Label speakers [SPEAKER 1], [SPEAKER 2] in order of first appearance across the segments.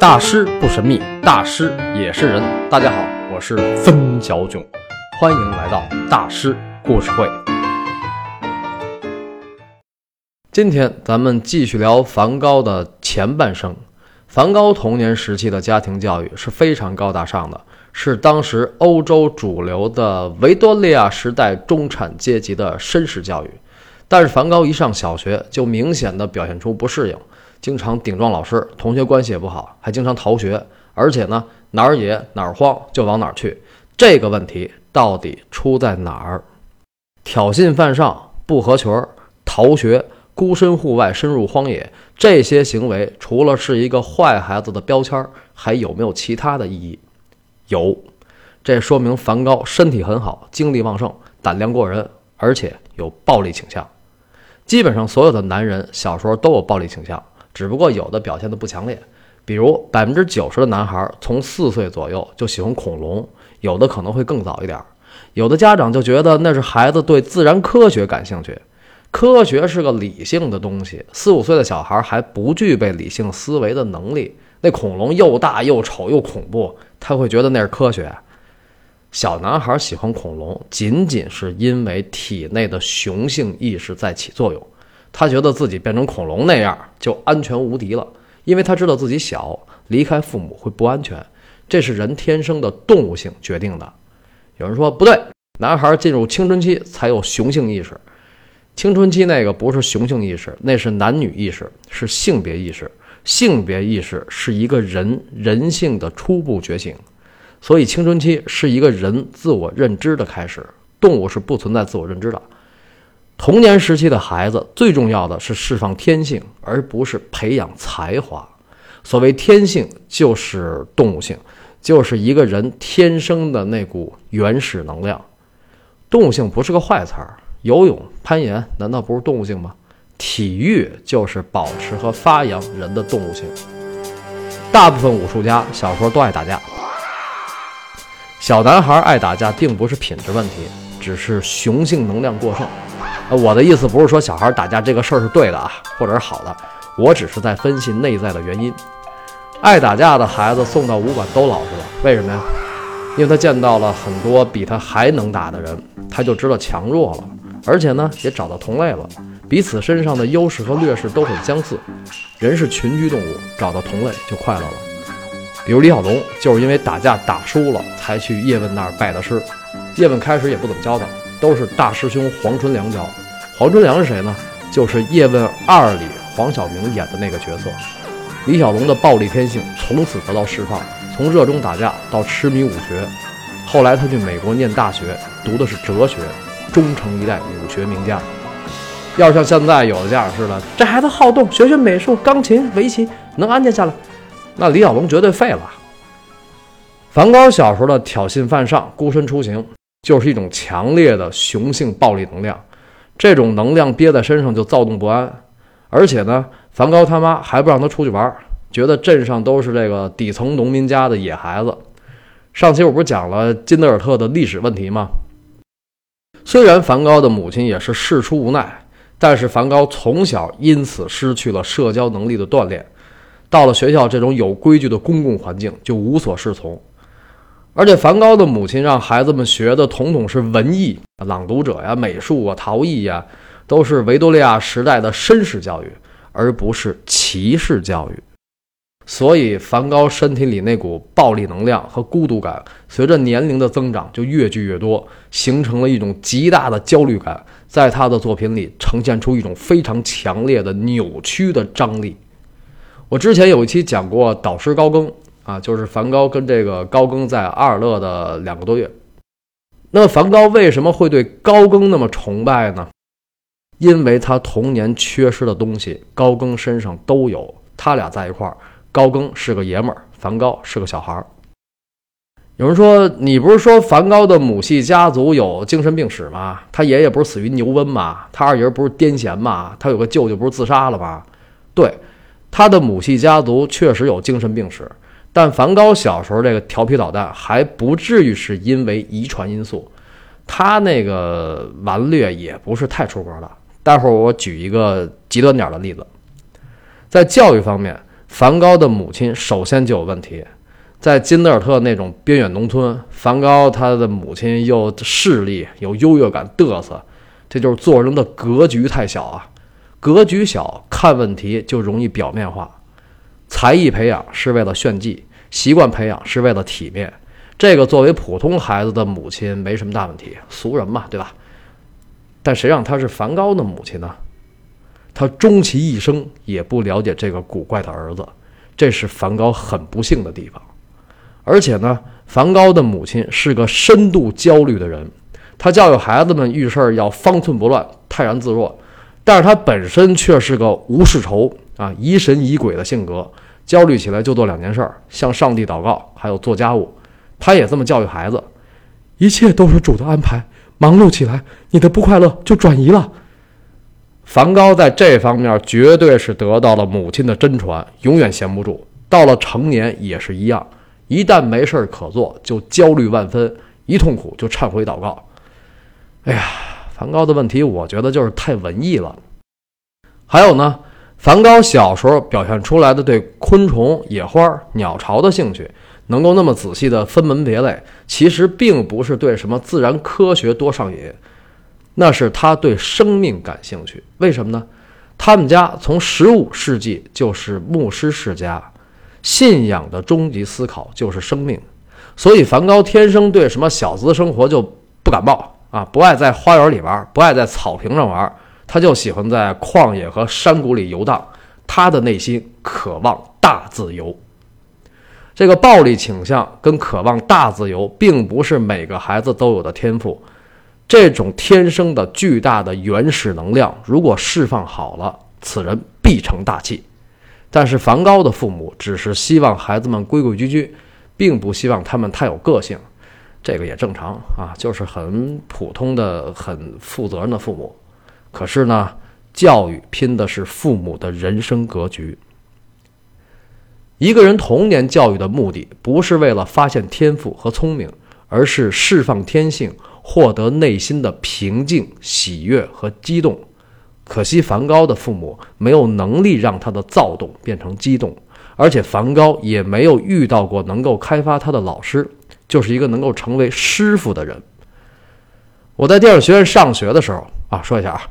[SPEAKER 1] 大师不神秘，大师也是人。大家好，我是分小囧，欢迎来到大师故事会。今天咱们继续聊梵高的前半生。梵高童年时期的家庭教育是非常高大上的，是当时欧洲主流的维多利亚时代中产阶级的绅士教育。但是梵高一上小学就明显的表现出不适应。经常顶撞老师，同学关系也不好，还经常逃学，而且呢哪儿野哪儿荒就往哪儿去。这个问题到底出在哪儿？挑衅犯上、不合群儿、逃学、孤身户外深入荒野，这些行为除了是一个坏孩子的标签，还有没有其他的意义？有，这说明梵高身体很好，精力旺盛，胆量过人，而且有暴力倾向。基本上所有的男人小时候都有暴力倾向。只不过有的表现的不强烈，比如百分之九十的男孩从四岁左右就喜欢恐龙，有的可能会更早一点。有的家长就觉得那是孩子对自然科学感兴趣，科学是个理性的东西，四五岁的小孩还不具备理性思维的能力。那恐龙又大又丑又恐怖，他会觉得那是科学。小男孩喜欢恐龙，仅仅是因为体内的雄性意识在起作用。他觉得自己变成恐龙那样就安全无敌了，因为他知道自己小，离开父母会不安全，这是人天生的动物性决定的。有人说不对，男孩进入青春期才有雄性意识，青春期那个不是雄性意识，那是男女意识，是性别意识。性别意识是一个人人性的初步觉醒，所以青春期是一个人自我认知的开始。动物是不存在自我认知的。童年时期的孩子最重要的是释放天性，而不是培养才华。所谓天性，就是动物性，就是一个人天生的那股原始能量。动物性不是个坏词儿，游泳、攀岩难道不是动物性吗？体育就是保持和发扬人的动物性。大部分武术家小时候都爱打架，小男孩爱打架并不是品质问题，只是雄性能量过剩。呃，我的意思不是说小孩打架这个事儿是对的啊，或者是好的，我只是在分析内在的原因。爱打架的孩子送到武馆都老实了，为什么呀？因为他见到了很多比他还能打的人，他就知道强弱了，而且呢，也找到同类了，彼此身上的优势和劣势都很相似。人是群居动物，找到同类就快乐了。比如李小龙就是因为打架打输了，才去叶问那儿拜的师。叶问开始也不怎么教他。都是大师兄黄春良教。黄春良是谁呢？就是《叶问二》里黄晓明演的那个角色。李小龙的暴力天性从此得到释放，从热衷打架到痴迷武学。后来他去美国念大学，读的是哲学，终成一代武学名家。要像现在有的家长似的，这孩子好动，学学美术、钢琴、围棋，能安静下来，那李小龙绝对废了。梵高小时候的挑衅犯上，孤身出行。就是一种强烈的雄性暴力能量，这种能量憋在身上就躁动不安，而且呢，梵高他妈还不让他出去玩，觉得镇上都是这个底层农民家的野孩子。上期我不是讲了金德尔特的历史问题吗？虽然梵高的母亲也是事出无奈，但是梵高从小因此失去了社交能力的锻炼，到了学校这种有规矩的公共环境就无所适从。而且梵高的母亲让孩子们学的统统是文艺、朗读者呀、美术啊、陶艺呀，都是维多利亚时代的绅士教育，而不是骑士教育。所以，梵高身体里那股暴力能量和孤独感，随着年龄的增长就越聚越多，形成了一种极大的焦虑感，在他的作品里呈现出一种非常强烈的扭曲的张力。我之前有一期讲过导师高更。啊，就是梵高跟这个高更在阿尔勒的两个多月。那梵高为什么会对高更那么崇拜呢？因为他童年缺失的东西，高更身上都有。他俩在一块儿，高更是个爷们儿，梵高是个小孩儿。有人说，你不是说梵高的母系家族有精神病史吗？他爷爷不是死于牛瘟吗？他二爷不是癫痫吗？他有个舅舅不是自杀了吗？对，他的母系家族确实有精神病史。但梵高小时候这个调皮捣蛋还不至于是因为遗传因素，他那个顽劣也不是太出格的。待会儿我举一个极端点的例子，在教育方面，梵高的母亲首先就有问题。在金德尔特那种边远农村，梵高他的母亲又势利、有优越感、嘚瑟，这就是做人的格局太小啊！格局小，看问题就容易表面化。才艺培养是为了炫技，习惯培养是为了体面。这个作为普通孩子的母亲没什么大问题，俗人嘛，对吧？但谁让他是梵高的母亲呢？他终其一生也不了解这个古怪的儿子，这是梵高很不幸的地方。而且呢，梵高的母亲是个深度焦虑的人，他教育孩子们遇事儿要方寸不乱、泰然自若，但是他本身却是个无事愁啊、疑神疑鬼的性格，焦虑起来就做两件事儿：向上帝祷告，还有做家务。他也这么教育孩子，一切都是主的安排，忙碌起来，你的不快乐就转移了。梵高在这方面绝对是得到了母亲的真传，永远闲不住。到了成年也是一样。一旦没事儿可做，就焦虑万分；一痛苦就忏悔祷告。哎呀，梵高的问题，我觉得就是太文艺了。还有呢，梵高小时候表现出来的对昆虫、野花、鸟巢的兴趣，能够那么仔细的分门别类，其实并不是对什么自然科学多上瘾，那是他对生命感兴趣。为什么呢？他们家从十五世纪就是牧师世家。信仰的终极思考就是生命，所以梵高天生对什么小资生活就不感冒啊，不爱在花园里玩，不爱在草坪上玩，他就喜欢在旷野和山谷里游荡。他的内心渴望大自由。这个暴力倾向跟渴望大自由，并不是每个孩子都有的天赋。这种天生的巨大的原始能量，如果释放好了，此人必成大器。但是梵高的父母只是希望孩子们规规矩矩，并不希望他们太有个性，这个也正常啊，就是很普通的、很负责任的父母。可是呢，教育拼的是父母的人生格局。一个人童年教育的目的，不是为了发现天赋和聪明，而是释放天性，获得内心的平静、喜悦和激动。可惜梵高的父母没有能力让他的躁动变成激动，而且梵高也没有遇到过能够开发他的老师，就是一个能够成为师傅的人。我在电影学院上学的时候啊，说一下啊，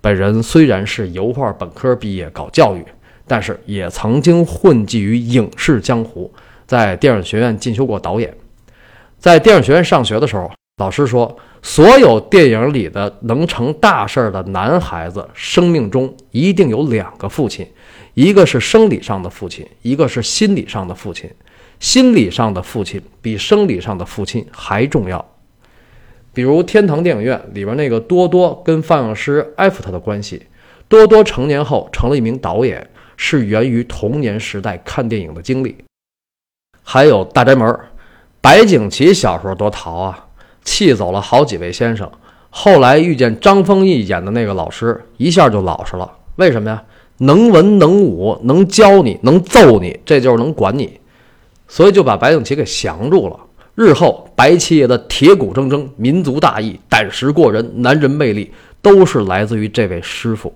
[SPEAKER 1] 本人虽然是油画本科毕业搞教育，但是也曾经混迹于影视江湖，在电影学院进修过导演。在电影学院上学的时候，老师说。所有电影里的能成大事的男孩子，生命中一定有两个父亲，一个是生理上的父亲，一个是心理上的父亲。心理上的父亲比生理上的父亲还重要。比如天堂电影院里边那个多多跟放映师艾弗特的关系，多多成年后成了一名导演，是源于童年时代看电影的经历。还有大宅门，白景琦小时候多淘啊。气走了好几位先生，后来遇见张丰毅演的那个老师，一下就老实了。为什么呀？能文能武，能教你，能揍你，这就是能管你，所以就把白景琦给降住了。日后白七爷的铁骨铮铮、民族大义、胆识过人、男人魅力，都是来自于这位师傅。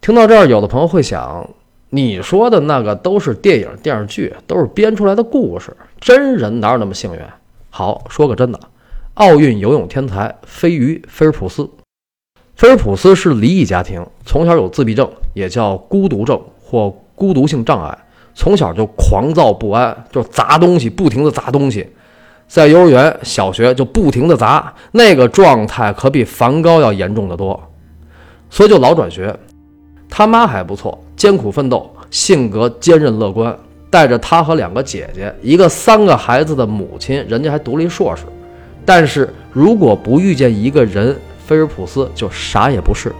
[SPEAKER 1] 听到这儿，有的朋友会想：你说的那个都是电影、电视剧，都是编出来的故事，真人哪有那么幸运？好，说个真的，奥运游泳天才飞鱼菲尔普斯。菲尔普斯是离异家庭，从小有自闭症，也叫孤独症或孤独性障碍。从小就狂躁不安，就砸东西，不停的砸东西。在幼儿园、小学就不停的砸，那个状态可比梵高要严重的多，所以就老转学。他妈还不错，艰苦奋斗，性格坚韧乐观。带着他和两个姐姐，一个三个孩子的母亲，人家还读了一硕士。但是如果不遇见一个人，菲尔普斯就啥也不是。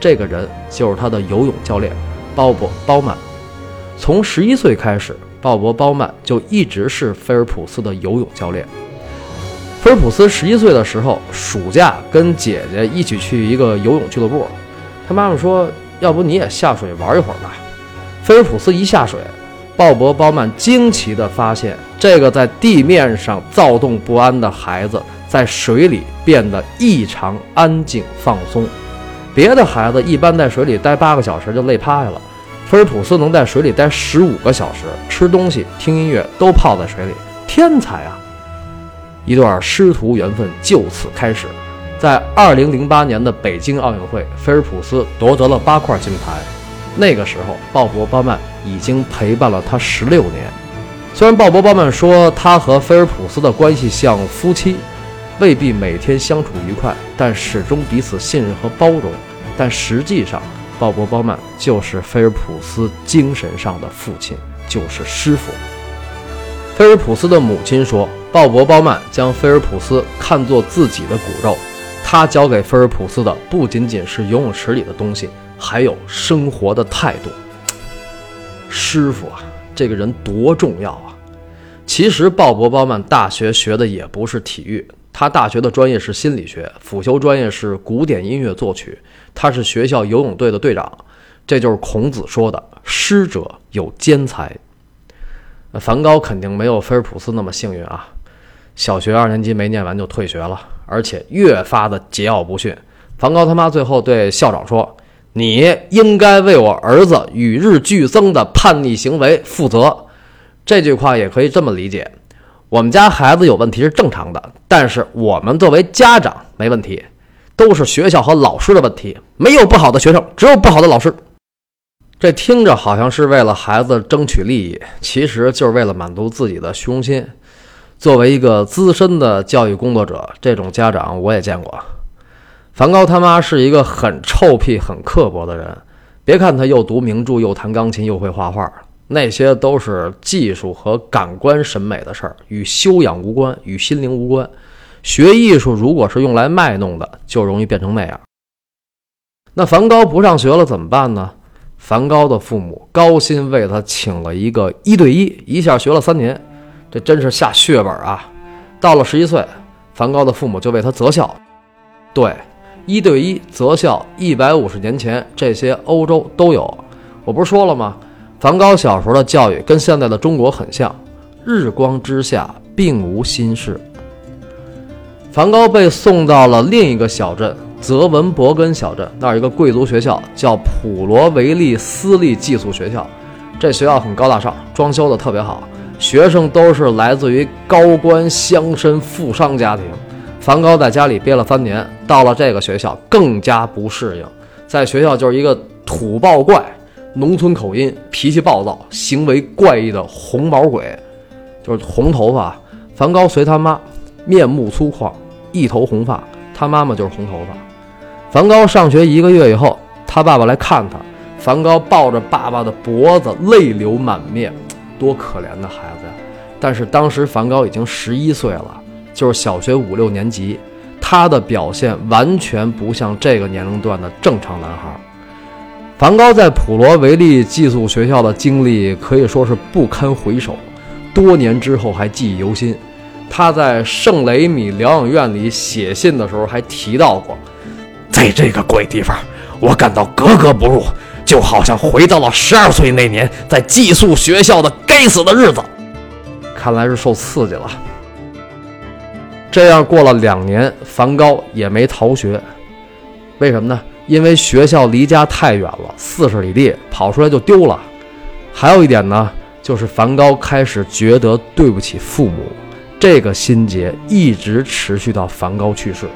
[SPEAKER 1] 这个人就是他的游泳教练鲍勃·鲍曼。从十一岁开始，鲍勃·包曼就一直是菲尔普斯的游泳教练。菲尔普斯十一岁的时候，暑假跟姐姐一起去一个游泳俱乐部，他妈妈说：“要不你也下水玩一会儿吧。”菲尔普斯一下水。鲍勃·包曼惊奇地发现，这个在地面上躁动不安的孩子，在水里变得异常安静放松。别的孩子一般在水里待八个小时就累趴下了，菲尔普斯能在水里待十五个小时，吃东西、听音乐都泡在水里，天才啊！一段师徒缘分就此开始。在2008年的北京奥运会，菲尔普斯夺得了八块金牌。那个时候，鲍勃·鲍曼已经陪伴了他十六年。虽然鲍勃·鲍曼说他和菲尔普斯的关系像夫妻，未必每天相处愉快，但始终彼此信任和包容。但实际上，鲍勃·鲍曼就是菲尔普斯精神上的父亲，就是师傅。菲尔普斯的母亲说：“鲍勃·鲍曼将菲尔普斯看作自己的骨肉。”他教给菲尔普斯的不仅仅是游泳池里的东西，还有生活的态度。师傅啊，这个人多重要啊！其实鲍勃·鲍曼大学学的也不是体育，他大学的专业是心理学，辅修专业是古典音乐作曲。他是学校游泳队的队长，这就是孔子说的“师者，有兼才”。梵高肯定没有菲尔普斯那么幸运啊，小学二年级没念完就退学了。而且越发的桀骜不驯，梵高他妈最后对校长说：“你应该为我儿子与日俱增的叛逆行为负责。”这句话也可以这么理解：我们家孩子有问题是正常的，但是我们作为家长没问题，都是学校和老师的问题，没有不好的学生，只有不好的老师。这听着好像是为了孩子争取利益，其实就是为了满足自己的虚荣心。作为一个资深的教育工作者，这种家长我也见过。梵高他妈是一个很臭屁、很刻薄的人。别看他又读名著，又弹钢琴，又会画画，那些都是技术和感官审美的事儿，与修养无关，与心灵无关。学艺术如果是用来卖弄的，就容易变成那样。那梵高不上学了怎么办呢？梵高的父母高薪为他请了一个一对一，一下学了三年。这真是下血本啊！到了十一岁，梵高的父母就为他择校。对，一对一择校，一百五十年前这些欧洲都有。我不是说了吗？梵高小时候的教育跟现在的中国很像，日光之下并无新事。梵高被送到了另一个小镇——泽文伯根小镇，那儿有一个贵族学校，叫普罗维利私立寄宿学校。这学校很高大上，装修的特别好。学生都是来自于高官乡绅富商家庭。梵高在家里憋了三年，到了这个学校更加不适应。在学校就是一个土暴怪，农村口音，脾气暴躁，行为怪异的红毛鬼，就是红头发。梵高随他妈，面目粗犷，一头红发，他妈妈就是红头发。梵高上学一个月以后，他爸爸来看他，梵高抱着爸爸的脖子，泪流满面。多可怜的孩子呀！但是当时梵高已经十一岁了，就是小学五六年级，他的表现完全不像这个年龄段的正常男孩。梵高在普罗维利寄宿学校的经历可以说是不堪回首，多年之后还记忆犹新。他在圣雷米疗养院里写信的时候还提到过，在这个鬼地方，我感到格格不入。就好像回到了十二岁那年在寄宿学校的该死的日子，看来是受刺激了。这样过了两年，梵高也没逃学，为什么呢？因为学校离家太远了，四十里地，跑出来就丢了。还有一点呢，就是梵高开始觉得对不起父母，这个心结一直持续到梵高去世。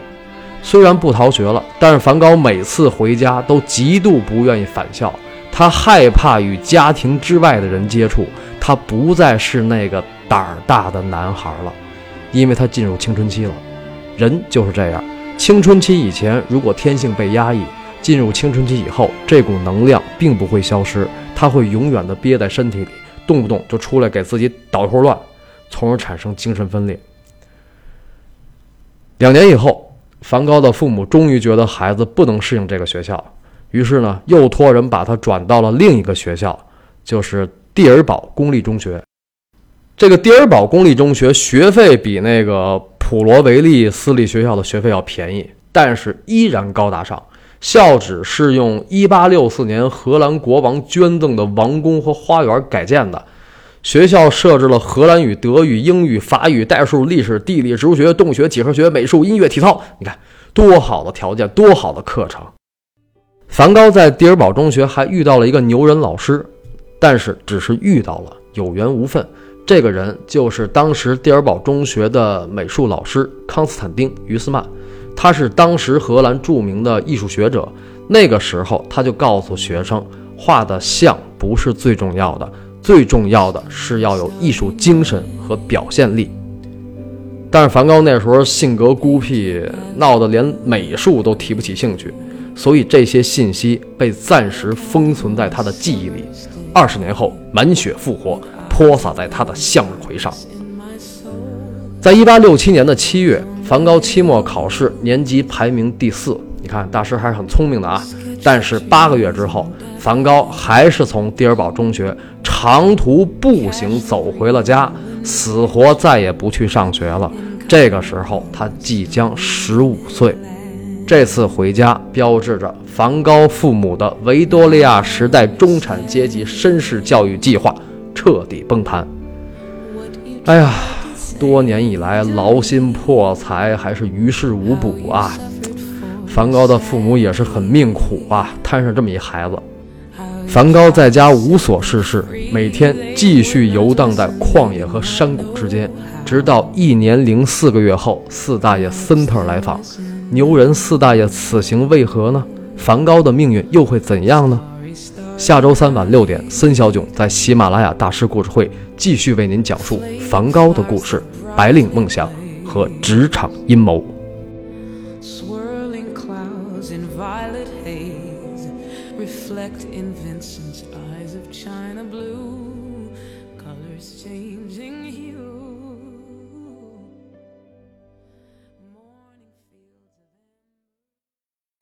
[SPEAKER 1] 虽然不逃学了，但是梵高每次回家都极度不愿意返校。他害怕与家庭之外的人接触，他不再是那个胆儿大的男孩了，因为他进入青春期了。人就是这样，青春期以前如果天性被压抑，进入青春期以后，这股能量并不会消失，他会永远的憋在身体里，动不动就出来给自己捣一会乱，从而产生精神分裂。两年以后。梵高的父母终于觉得孩子不能适应这个学校，于是呢，又托人把他转到了另一个学校，就是蒂尔堡公立中学。这个蒂尔堡公立中学学费比那个普罗维利私立学校的学费要便宜，但是依然高大上。校址是用1864年荷兰国王捐赠的王宫和花园改建的。学校设置了荷兰语、德语、英语、法语、代数、历史、地理、植物学、动物学、几何学、美术、音乐、体操。你看多好的条件，多好的课程！梵高在蒂尔堡中学还遇到了一个牛人老师，但是只是遇到了，有缘无分。这个人就是当时蒂尔堡中学的美术老师康斯坦丁·于斯曼，他是当时荷兰著名的艺术学者。那个时候，他就告诉学生，画的像不是最重要的，最重要的是要有艺术精神和表现力。但是梵高那时候性格孤僻，闹得连美术都提不起兴趣，所以这些信息被暂时封存在他的记忆里。二十年后，满血复活，泼洒在他的向日葵上。在一八六七年的七月，梵高期末考试年级排名第四。你看，大师还是很聪明的啊。但是八个月之后，梵高还是从蒂尔堡中学长途步行走回了家。死活再也不去上学了。这个时候，他即将十五岁。这次回家，标志着梵高父母的维多利亚时代中产阶级绅士教育计划彻底崩盘。哎呀，多年以来劳心破财，还是于事无补啊！梵高的父母也是很命苦啊，摊上这么一孩子。梵高在家无所事事，每天继续游荡在旷野和山谷之间，直到一年零四个月后，四大爷森特来访。牛人四大爷此行为何呢？梵高的命运又会怎样呢？下周三晚六点，森小囧在喜马拉雅大师故事会继续为您讲述梵高的故事、白领梦想和职场阴谋。